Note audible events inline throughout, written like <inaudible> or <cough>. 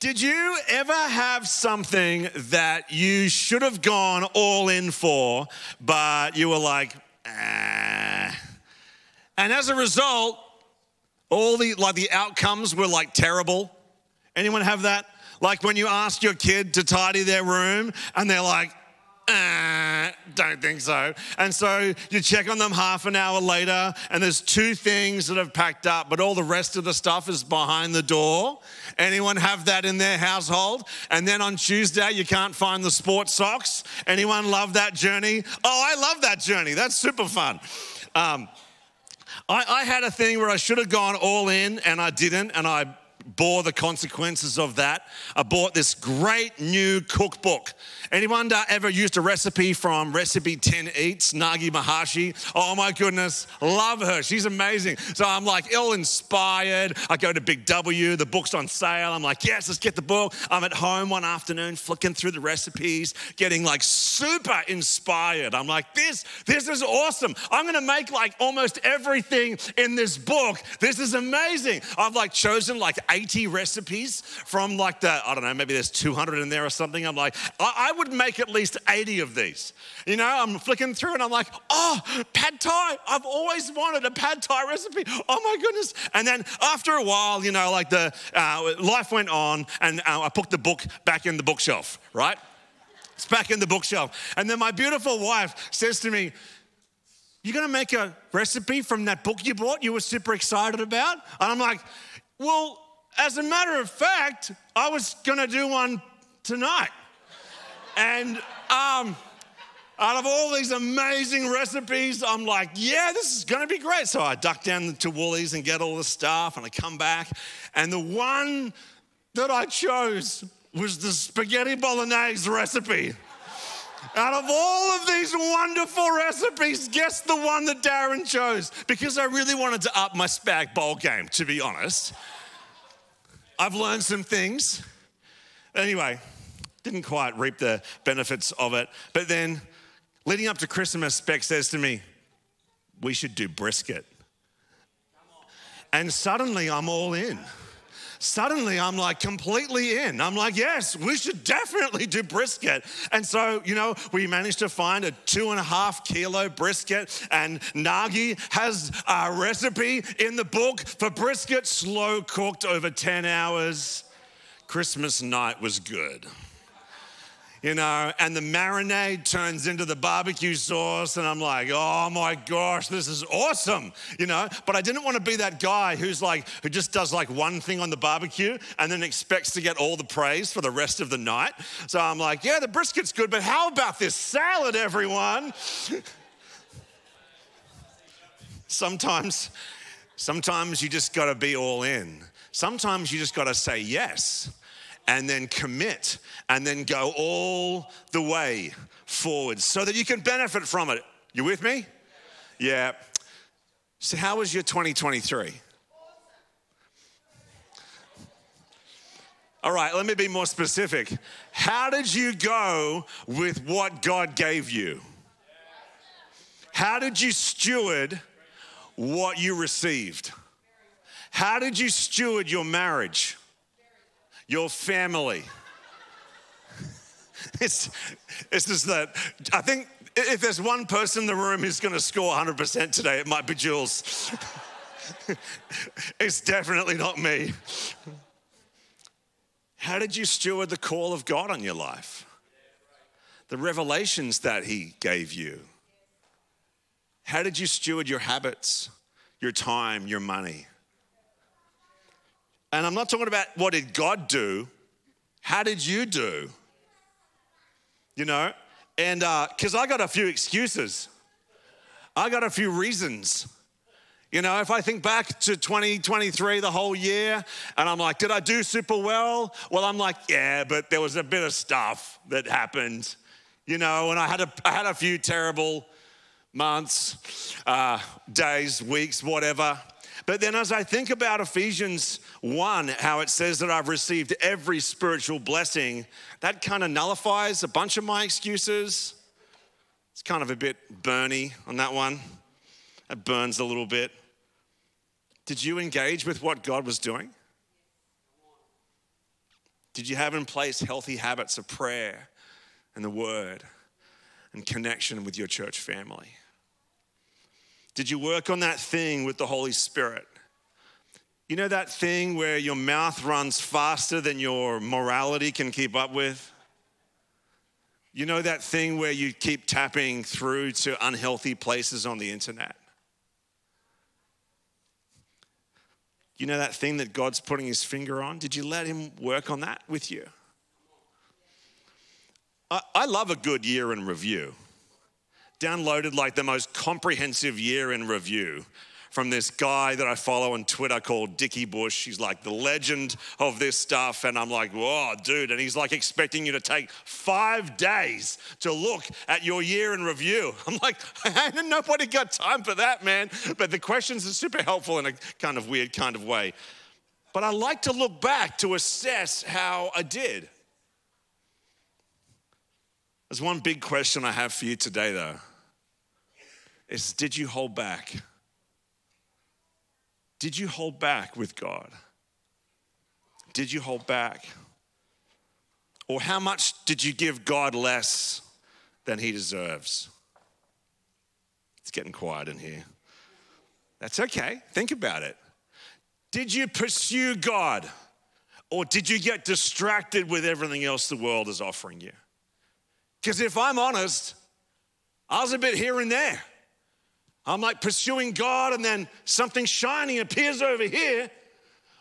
Did you ever have something that you should have gone all in for, but you were like, ah. And as a result, all the like the outcomes were like terrible. Anyone have that? Like when you ask your kid to tidy their room and they're like, uh, don't think so. And so you check on them half an hour later, and there's two things that have packed up, but all the rest of the stuff is behind the door. Anyone have that in their household? And then on Tuesday, you can't find the sports socks. Anyone love that journey? Oh, I love that journey. That's super fun. Um, I, I had a thing where I should have gone all in, and I didn't, and I bore the consequences of that. I bought this great new cookbook. Anyone ever used a recipe from RecipeTin Eats, Nagi Maehashi? Oh my goodness, love her. She's amazing. So I'm like ill inspired. I go to Big W, the book's on sale. I'm like, yes, let's get the book. I'm at home one afternoon flicking through the recipes, getting like super inspired. I'm like, this, this is awesome. I'm gonna make like almost everything in this book. This is amazing. I've like chosen like 80 recipes from like the, I don't know, maybe there's 200 in there or something. I'm like, I, I would make at least 80 of these. You know, I'm flicking through and I'm like, oh, pad thai. I've always wanted a pad thai recipe. Oh my goodness. And then after a while, you know, like the uh, life went on and uh, I put the book back in the bookshelf, right? It's back in the bookshelf. And then my beautiful wife says to me, you're gonna make a recipe from that book you bought you were super excited about? And I'm like, well, as a matter of fact, I was gonna do one tonight. and um, out of all these amazing recipes, I'm like, yeah, this is gonna be great. So I duck down to Woolies and get all the stuff, and I come back, and the one that I chose was the spaghetti bolognese recipe. Out of all of these wonderful recipes, guess the one that Darren chose? Because I really wanted to up my spag bowl game, to be honest. I've learned some things. Anyway, didn't quite reap the benefits of it. But then, leading up to Christmas, Beck says to me, We should do brisket. And suddenly I'm all in suddenly I'm like completely in. I'm like, yes, we should definitely do brisket. And so, you know, we managed to find a two and a half kilo brisket, and Nagi has a recipe in the book for brisket, slow cooked over 10 hours. Christmas night was good you know, and the marinade turns into the barbecue sauce, and I'm like, oh my gosh, this is awesome, you know. But I didn't want to be that guy who's like, who just does like one thing on the barbecue and then expects to get all the praise for the rest of the night. So I'm like, yeah, the brisket's good, but how about this salad, everyone? <laughs> sometimes, sometimes you just got to be all in. Sometimes you just got to say yes and then commit and then go all the way forward so that you can benefit from it. You with me? Yeah. So, how was your 2023? All right, let me be more specific. How did you go with what God gave you? How did you steward what you received? How did you steward your marriage? Your family. <laughs> it's, it's just that I think if there's one person in the room who's going to score 100% today, it might be Jules. <laughs> it's definitely not me. How did you steward the call of God on your life? The revelations that He gave you. How did you steward your habits, your time, your money? And I'm not talking about what did God do, how did you do? You know? And because uh, I got a few excuses, I got a few reasons. You know, if I think back to 2023, the whole year, and I'm like, did I do super well? Well, I'm like, yeah, but there was a bit of stuff that happened, you know, and I had a, I had a few terrible months, uh, days, weeks, whatever. But then as I think about Ephesians 1, how it says that I've received every spiritual blessing, that kind of nullifies a bunch of my excuses. It's kind of a bit burny on that one. It burns a little bit. Did you engage with what God was doing? Did you have in place healthy habits of prayer and the word and connection with your church family? Did you work on that thing with the Holy Spirit? You know that thing where your mouth runs faster than your morality can keep up with? You know that thing where you keep tapping through to unhealthy places on the internet? You know that thing that God's putting his finger on? Did you let him work on that with you? I, I love a good year in review. Downloaded like the most comprehensive year in review from this guy that I follow on Twitter called Dickie Bush. He's like the legend of this stuff. And I'm like, whoa, dude. And he's like expecting you to take five days to look at your year in review. <laughs> I'm like, <laughs> nobody got time for that, man. But the questions are super helpful in a kind of weird kind of way. But I like to look back to assess how I did. There's one big question I have for you today, though. Is did you hold back? Did you hold back with God? Did you hold back? Or how much did you give God less than he deserves? It's getting quiet in here. That's okay. Think about it. Did you pursue God? Or did you get distracted with everything else the world is offering you? Because if I'm honest, I was a bit here and there. I'm like pursuing God, and then something shiny appears over here,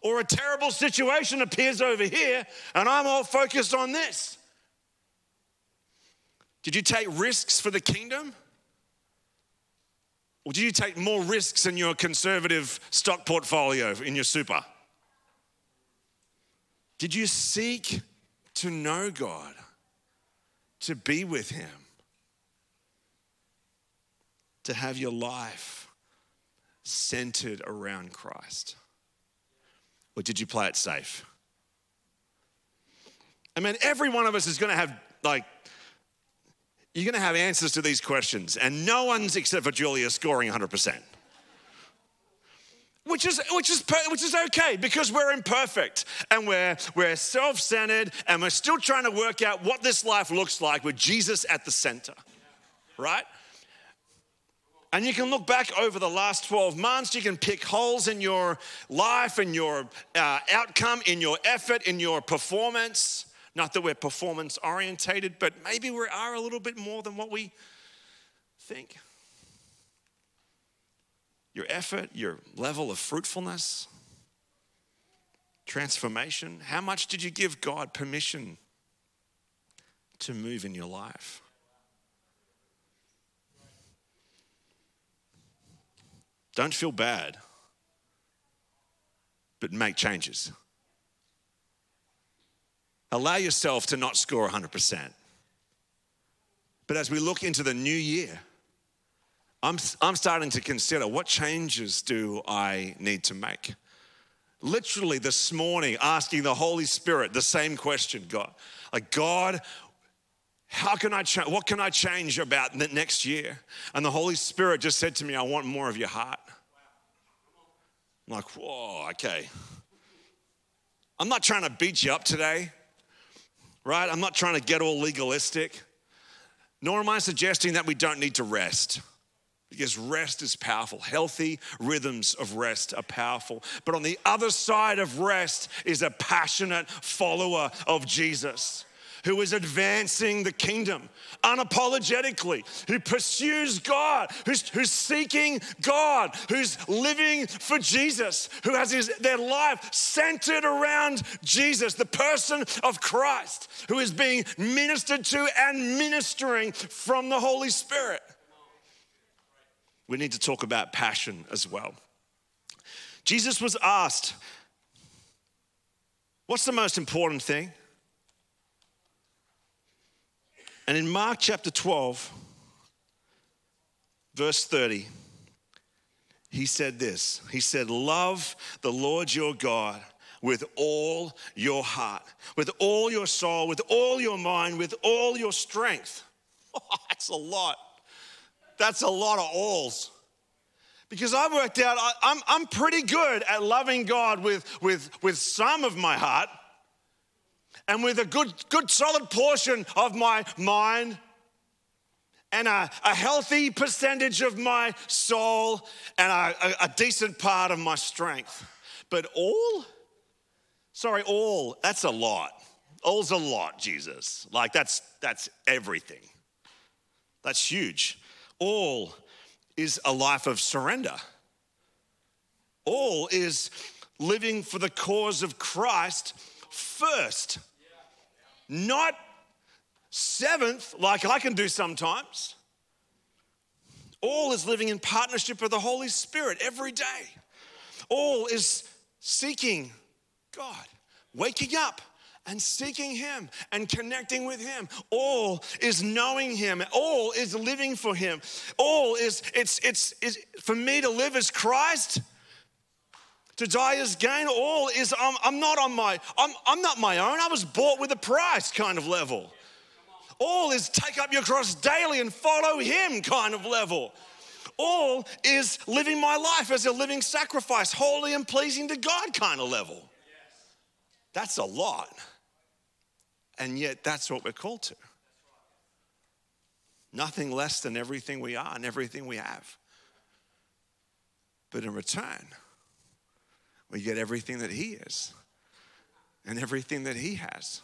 or a terrible situation appears over here, and I'm all focused on this. Did you take risks for the kingdom? Or did you take more risks in your conservative stock portfolio in your super? Did you seek to know God, to be with Him? To have your life centered around Christ? Or did you play it safe? I mean, every one of us is going to have, like, you're going to have answers to these questions, and no one's except for Julia scoring 100%. Which is, which, is, which is okay because we're imperfect and we're, we're self centered and we're still trying to work out what this life looks like with Jesus at the center, right? And you can look back over the last 12 months. You can pick holes in your life in your uh, outcome, in your effort, in your performance. Not that we're performance orientated, but maybe we are a little bit more than what we think. Your effort, your level of fruitfulness, transformation. How much did you give God permission to move in your life? Don't feel bad, but make changes. Allow yourself to not score 100%. But as we look into the new year, I'm, I'm starting to consider what changes do I need to make? Literally this morning, asking the Holy Spirit the same question God, like, God, how can I change? What can I change about next year? And the Holy Spirit just said to me, I want more of your heart. I'm like, whoa, okay. I'm not trying to beat you up today, right? I'm not trying to get all legalistic. Nor am I suggesting that we don't need to rest because rest is powerful. Healthy rhythms of rest are powerful. But on the other side of rest is a passionate follower of Jesus who is advancing the kingdom unapologetically, who pursues God, who's, who's seeking God, who's living for Jesus, who has his, their life centered around Jesus, the person of Christ, who is being ministered to and ministering from the Holy Spirit. We need to talk about passion as well. Jesus was asked, What's the most important thing? And in Mark chapter 12, verse 30, he said this He said, Love the Lord your God with all your heart, with all your soul, with all your mind, with all your strength. Oh, <laughs> that's a lot. That's a lot of alls. Because I've worked out I, I'm, I'm pretty good at loving God with, with, with some of my heart and with a good, good solid portion of my mind and a, a healthy percentage of my soul and a, a, a decent part of my strength. But all, sorry, all, that's a lot. All's a lot, Jesus. Like that's that's everything. That's huge. All is a life of surrender. All is living for the cause of Christ first. Not seventh, like I can do sometimes. All is living in partnership with the Holy Spirit every day. All is seeking God, waking up and seeking Him and connecting with Him. All is knowing Him. All is living for Him. All is, it's, it's, it's for me to live as Christ. To die is gain. All is, I'm, I'm not on my, I'm, I'm not my own. I was bought with a price kind of level. All is take up your cross daily and follow Him kind of level. All is living my life as a living sacrifice, holy and pleasing to God kind of level. That's a lot. And yet, that's what we're called to. Nothing less than everything we are and everything we have. But in return, we get everything that He is and everything that He has.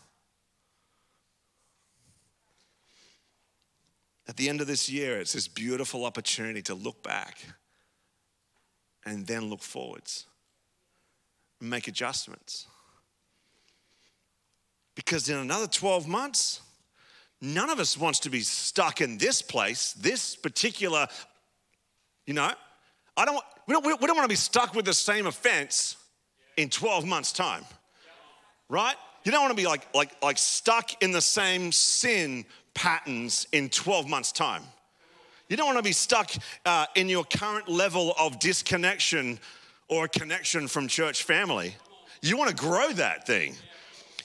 At the end of this year, it's this beautiful opportunity to look back and then look forwards, and make adjustments. Because in another 12 months, none of us wants to be stuck in this place, this particular, you know, I don't, we don't, we don't want to be stuck with the same offense in 12 months' time, right? You don't want to be like, like, like stuck in the same sin patterns in 12 months' time. You don't want to be stuck uh, in your current level of disconnection or connection from church family. You want to grow that thing.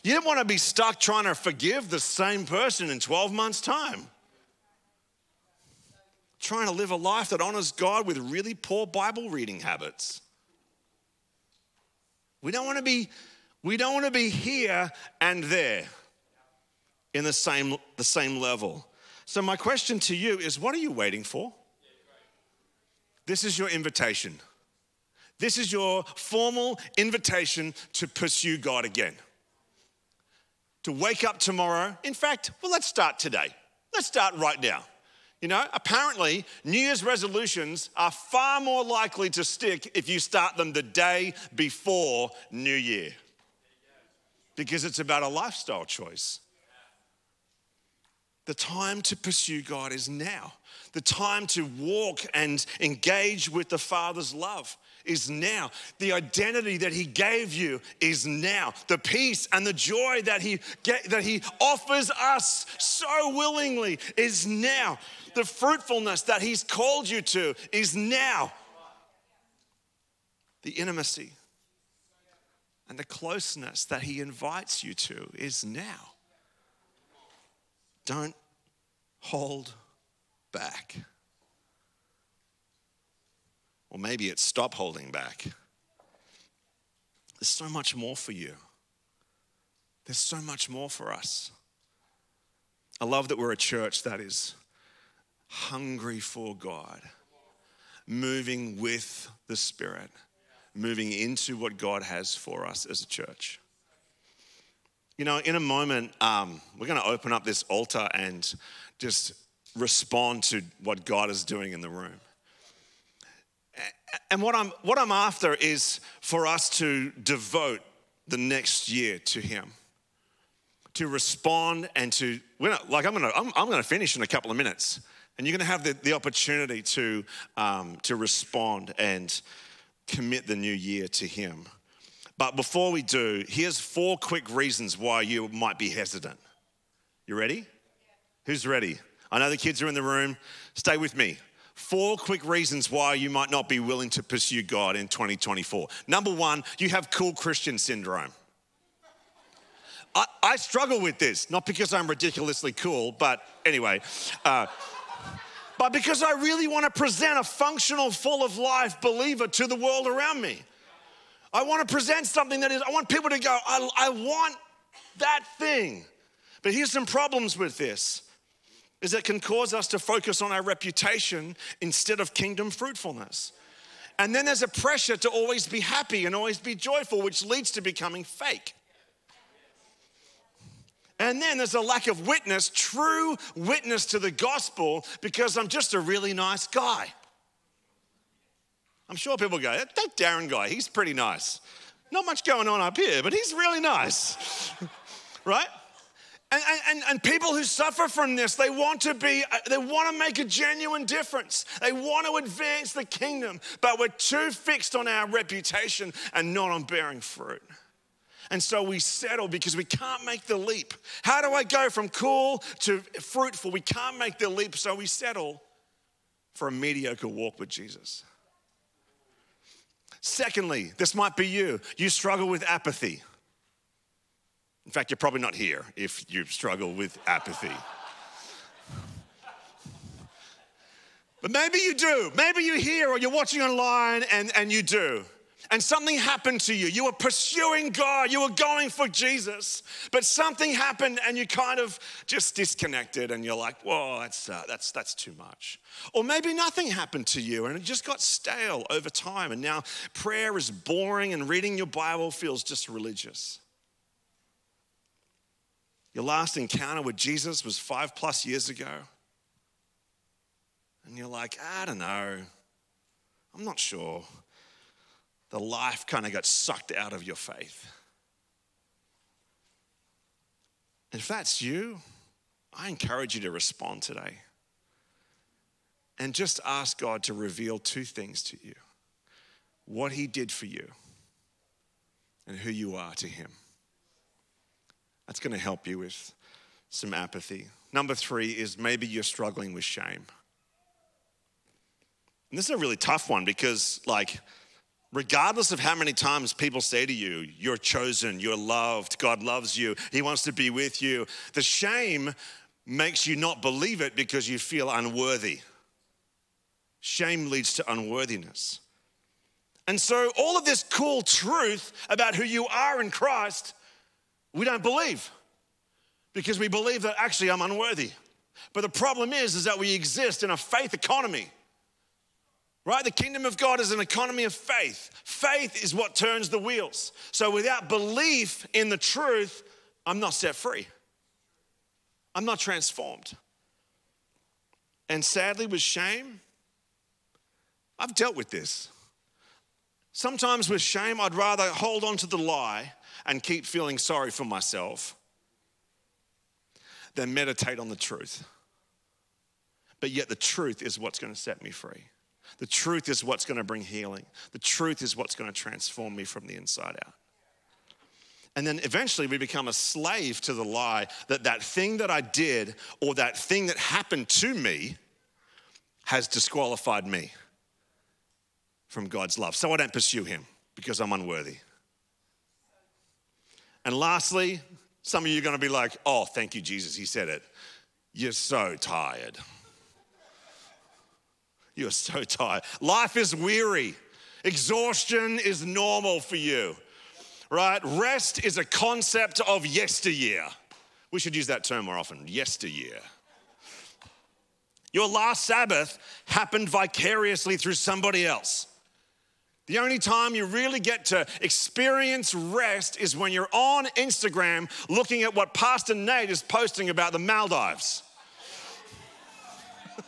You don't want to be stuck trying to forgive the same person in 12 months' time. Trying to live a life that honors God with really poor Bible reading habits. We don't want to be we don't want to be here and there in the same the same level. So my question to you is what are you waiting for? This is your invitation. This is your formal invitation to pursue God again to wake up tomorrow. In fact, well, let's start today. Let's start right now. You know, apparently, New Year's resolutions are far more likely to stick if you start them the day before New Year because it's about a lifestyle choice. The time to pursue God is now. The time to walk and engage with the Father's love is now. The identity that He gave you is now. The peace and the joy that He, that he offers us so willingly is now. The fruitfulness that He's called you to is now. The intimacy and the closeness that He invites you to is now. Don't hold back. Or maybe it's stop holding back. There's so much more for you. There's so much more for us. I love that we're a church that is hungry for God, moving with the Spirit, moving into what God has for us as a church. You know, in a moment, um, we're going to open up this altar and just respond to what God is doing in the room. And what I'm, what I'm after is for us to devote the next year to Him, to respond and to, we're not, like I'm gonna, I'm, I'm, gonna finish in a couple of minutes, and you're gonna have the, the opportunity to, um, to respond and commit the new year to Him. But before we do, here's four quick reasons why you might be hesitant. You ready? Who's ready? I know the kids are in the room. Stay with me. Four quick reasons why you might not be willing to pursue God in 2024. Number one, you have cool Christian syndrome. I, I struggle with this, not because I'm ridiculously cool, but anyway. Uh, but because I really want to present a functional, full of life believer to the world around me. I want to present something that is, I want people to go, I, I want That thing. But here's some problems with this is it can cause us to focus on our reputation instead of kingdom fruitfulness. And then there's a pressure to always be happy and always be joyful, which leads to becoming fake. And then there's a lack of witness, true witness to the gospel, because I'm just a really nice guy. I'm sure people go, that Darren guy, he's pretty nice. Not much going on up here, but he's really nice, <laughs> right? And, and, and people who suffer from this, they want to be, uh, they want to make a genuine difference. They want to advance the kingdom, but we're too fixed on our reputation and not on bearing fruit. And so we settle because we can't make the leap. How do I go from cool to fruitful? We can't make the leap, so we settle for a mediocre walk with Jesus. Secondly, this might be you. You struggle with apathy. In fact, you're probably not here if you struggle with apathy. But maybe you do. Maybe you're here or you're watching online and, and you do. And something happened to you. You were pursuing God, you were going for Jesus, but something happened and you kind of just disconnected and you're like, whoa, that's, uh, that's, that's too much. Or maybe nothing happened to you and it just got stale over time and now prayer is boring and reading your Bible feels just religious. Your last encounter with Jesus was five plus years ago. And you're like, I don't know. I'm not sure. The life kind of got sucked out of your faith. If that's you, I encourage you to respond today. And just ask God to reveal two things to you what He did for you and who you are to Him. That's going to help you with some apathy. Number three is maybe you're struggling with shame. And this is a really tough one because, like, regardless of how many times people say to you, you're chosen, you're loved, God loves you, He wants to be with you, the shame makes you not believe it because you feel unworthy. Shame leads to unworthiness. And so, all of this cool truth about who you are in Christ we don't believe because we believe that actually I'm unworthy. But the problem is, is that we exist in a faith economy. Right? The kingdom of God is an economy of faith. Faith is what turns the wheels. So without belief in the truth, I'm not set free. I'm not transformed. And sadly, with shame, I've dealt with this. Sometimes with shame, I'd rather hold on to the lie and keep feeling sorry for myself than meditate on the truth. But yet, the truth is what's going to set me free. The truth is what's going to bring healing. The truth is what's going to transform me from the inside out. And then eventually we become a slave to the lie that that thing that I did or that thing that happened to me has disqualified me from God's love. So I don't pursue Him because I'm unworthy. And lastly, some of you are going to be like, oh, thank you, Jesus, he said it. You're so tired. You're so tired. Life is weary. Exhaustion is normal for you, right? Rest is a concept of yesteryear. We should use that term more often yesteryear. Your last Sabbath happened vicariously through somebody else. The only time you really get to experience rest is when you're on Instagram looking at what Pastor Nate is posting about the Maldives. <laughs>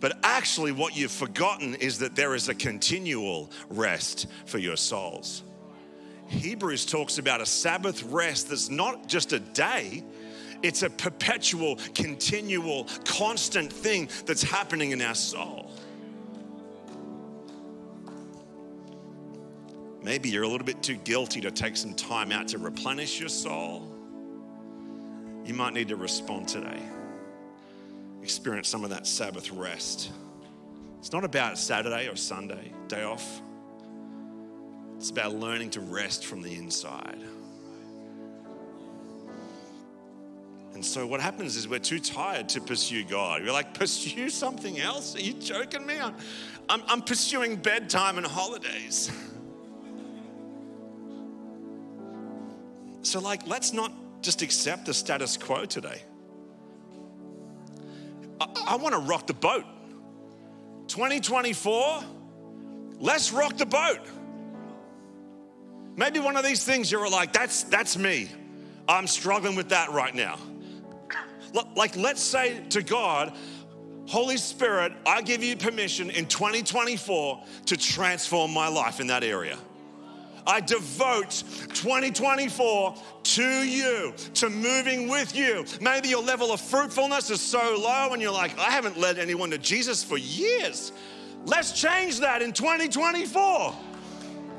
but actually, what you've forgotten is that there is a continual rest for your souls. Hebrews talks about a Sabbath rest that's not just a day, it's a perpetual, continual, constant thing that's happening in our soul. Maybe you're a little bit too guilty to take some time out to replenish your soul. You might need to respond today. Experience some of that Sabbath rest. It's not about Saturday or Sunday, day off. It's about learning to rest from the inside. And so what happens is we're too tired to pursue God. We're like, pursue something else? Are you joking me? I'm, I'm, I'm pursuing bedtime and holidays. <laughs> So, like, let's not just accept the status quo today. I, I want to rock the boat. 2024, let's rock the boat. Maybe one of these things you're like, that's, that's me. I'm struggling with that right now. Like, let's say to God, Holy Spirit, I give you permission in 2024 to transform my life in that area. I devote 2024 to you, to moving with you. Maybe your level of fruitfulness is so low and you're like, I haven't led anyone to Jesus for years. Let's change that in 2024.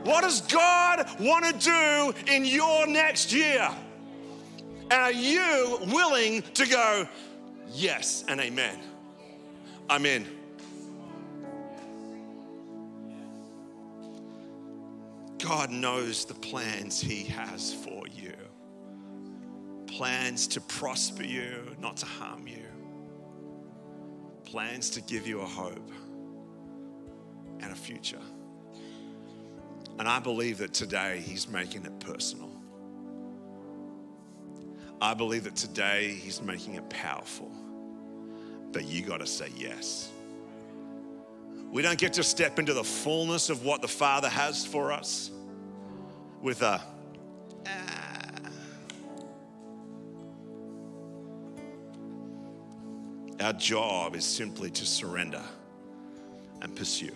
What does God want to do in your next year? And are you willing to go, yes and amen? I'm in. God knows the plans He has for you plans to prosper you, not to harm you, plans to give you a hope and a future. And I believe that today He's making it personal. I believe that today He's making it powerful. But you got to say yes. We don't get to step into the fullness of what the Father has for us with a. Our job is simply to surrender and pursue.